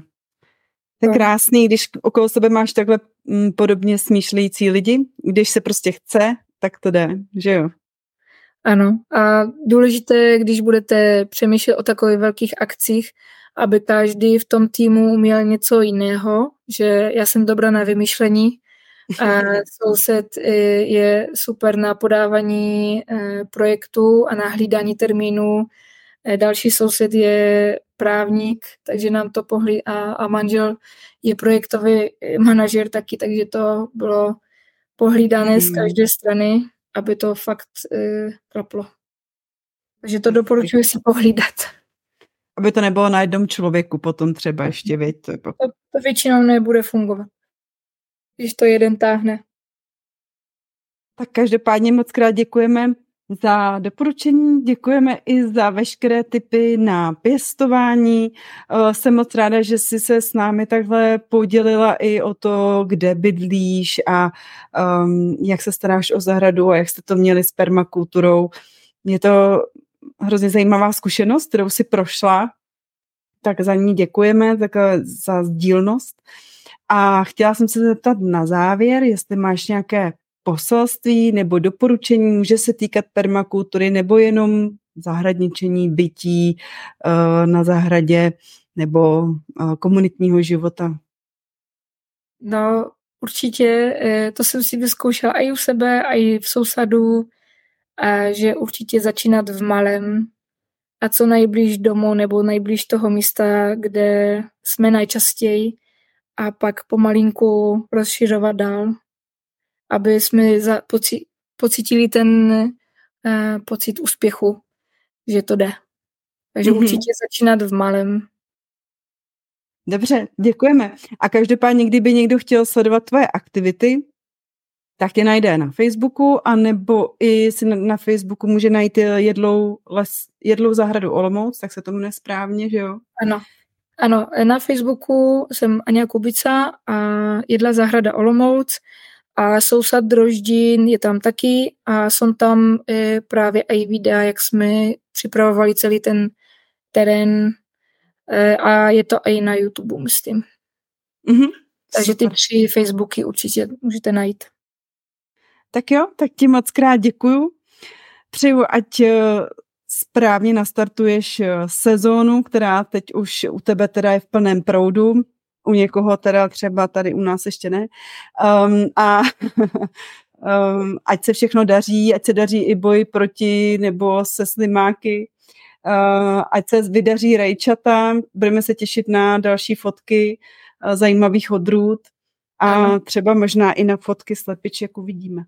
To je krásný, když okolo sebe máš takhle mm, podobně smýšlející lidi, když se prostě chce, tak to jde, že jo? Ano a důležité, když budete přemýšlet o takových velkých akcích, aby každý v tom týmu měl něco jiného, že já jsem dobrá na vymýšlení a soused eh, je super na podávání eh, projektů a na hlídání termínů. Eh, další soused je právník, takže nám to pohlí a, a manžel je projektový manažer taky, takže to bylo pohlídané z hmm. každé strany, aby to fakt uh, klaplo. Takže to doporučuji si pohlídat. Aby to nebylo na jednom člověku potom třeba ještě, věď. To, to, to většinou nebude fungovat, když to jeden táhne. Tak každopádně moc krát děkujeme za doporučení, děkujeme i za veškeré typy na pěstování. Eh, jsem moc ráda, že jsi se s námi takhle podělila i o to, kde bydlíš a um, jak se staráš o zahradu a jak jste to měli s permakulturou. Je to hrozně zajímavá zkušenost, kterou si prošla, tak za ní děkujeme, tak za sdílnost. A chtěla jsem se zeptat na závěr, jestli máš nějaké poselství nebo doporučení může se týkat permakultury nebo jenom zahradničení, bytí uh, na zahradě nebo uh, komunitního života? No, určitě, eh, to jsem si vyzkoušela i u sebe, i v sousadu, že určitě začínat v malém a co nejblíž domu nebo nejblíž toho místa, kde jsme nejčastěji a pak pomalinku rozšiřovat dál aby jsme za, poci, pocítili ten uh, pocit úspěchu, že to jde. Takže mm-hmm. určitě začínat v malém. Dobře, děkujeme. A každopádně, kdyby někdo chtěl sledovat tvoje aktivity, tak tě najde na Facebooku, anebo i si na, na Facebooku může najít jedlou, les, jedlou zahradu Olomouc, tak se tomu nesprávně, že jo? Ano. Ano, na Facebooku jsem Ania Kubica a jedla zahrada Olomouc A sousad Droždín je tam taky a jsou tam e, právě i videa, jak jsme připravovali celý ten terén e, a je to i na YouTube, myslím. Mm-hmm. Takže ty tři Facebooky určitě můžete najít. Tak jo, tak ti moc krát děkuju. Přeju, ať e, správně nastartuješ e, sezónu, která teď už u tebe teda je v plném proudu u někoho teda třeba tady u nás ještě ne. Um, a um, ať se všechno daří, ať se daří i boj proti nebo se slimáky, uh, ať se vydaří rajčata, budeme se těšit na další fotky uh, zajímavých odrůd a třeba možná i na fotky slepiček uvidíme.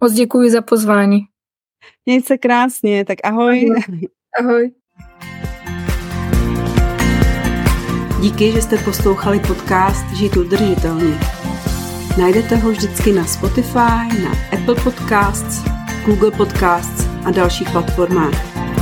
Moc děkuji za pozvání. Měj se krásně, tak ahoj. Ahoj. ahoj. Díky, že jste poslouchali podcast Žít udržitelně. Najdete ho vždycky na Spotify, na Apple Podcasts, Google Podcasts a dalších platformách.